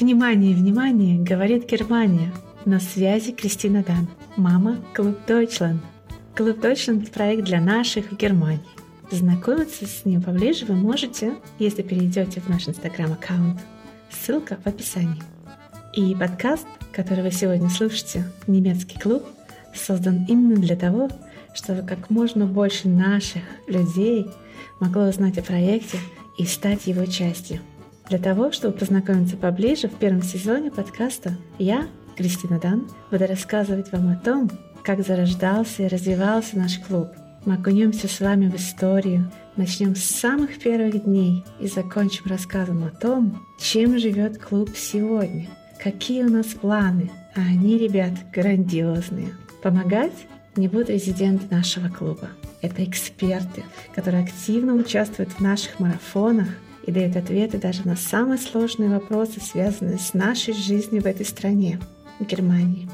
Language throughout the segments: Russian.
Внимание, внимание, говорит Германия. На связи Кристина Дан, мама Клуб Deutschland. Клуб Deutschland – проект для наших в Германии. Знакомиться с ним поближе вы можете, если перейдете в наш инстаграм-аккаунт. Ссылка в описании. И подкаст, который вы сегодня слушаете, «Немецкий клуб», создан именно для того, чтобы как можно больше наших людей могло узнать о проекте и стать его частью – для того, чтобы познакомиться поближе, в первом сезоне подкаста я, Кристина Дан, буду рассказывать вам о том, как зарождался и развивался наш клуб. Мы окунемся с вами в историю, начнем с самых первых дней и закончим рассказом о том, чем живет клуб сегодня, какие у нас планы, а они, ребят, грандиозные. Помогать не будут резиденты нашего клуба. Это эксперты, которые активно участвуют в наших марафонах и дает ответы даже на самые сложные вопросы, связанные с нашей жизнью в этой стране, Германии.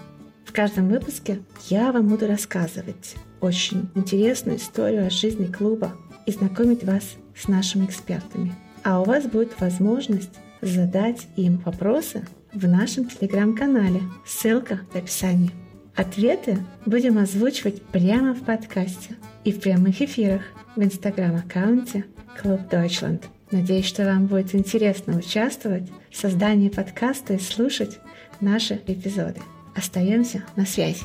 В каждом выпуске я вам буду рассказывать очень интересную историю о жизни клуба и знакомить вас с нашими экспертами. А у вас будет возможность задать им вопросы в нашем телеграм-канале. Ссылка в описании. Ответы будем озвучивать прямо в подкасте и в прямых эфирах в инстаграм-аккаунте Клуб Deutschland. Надеюсь, что вам будет интересно участвовать в создании подкаста и слушать наши эпизоды. Остаемся на связи.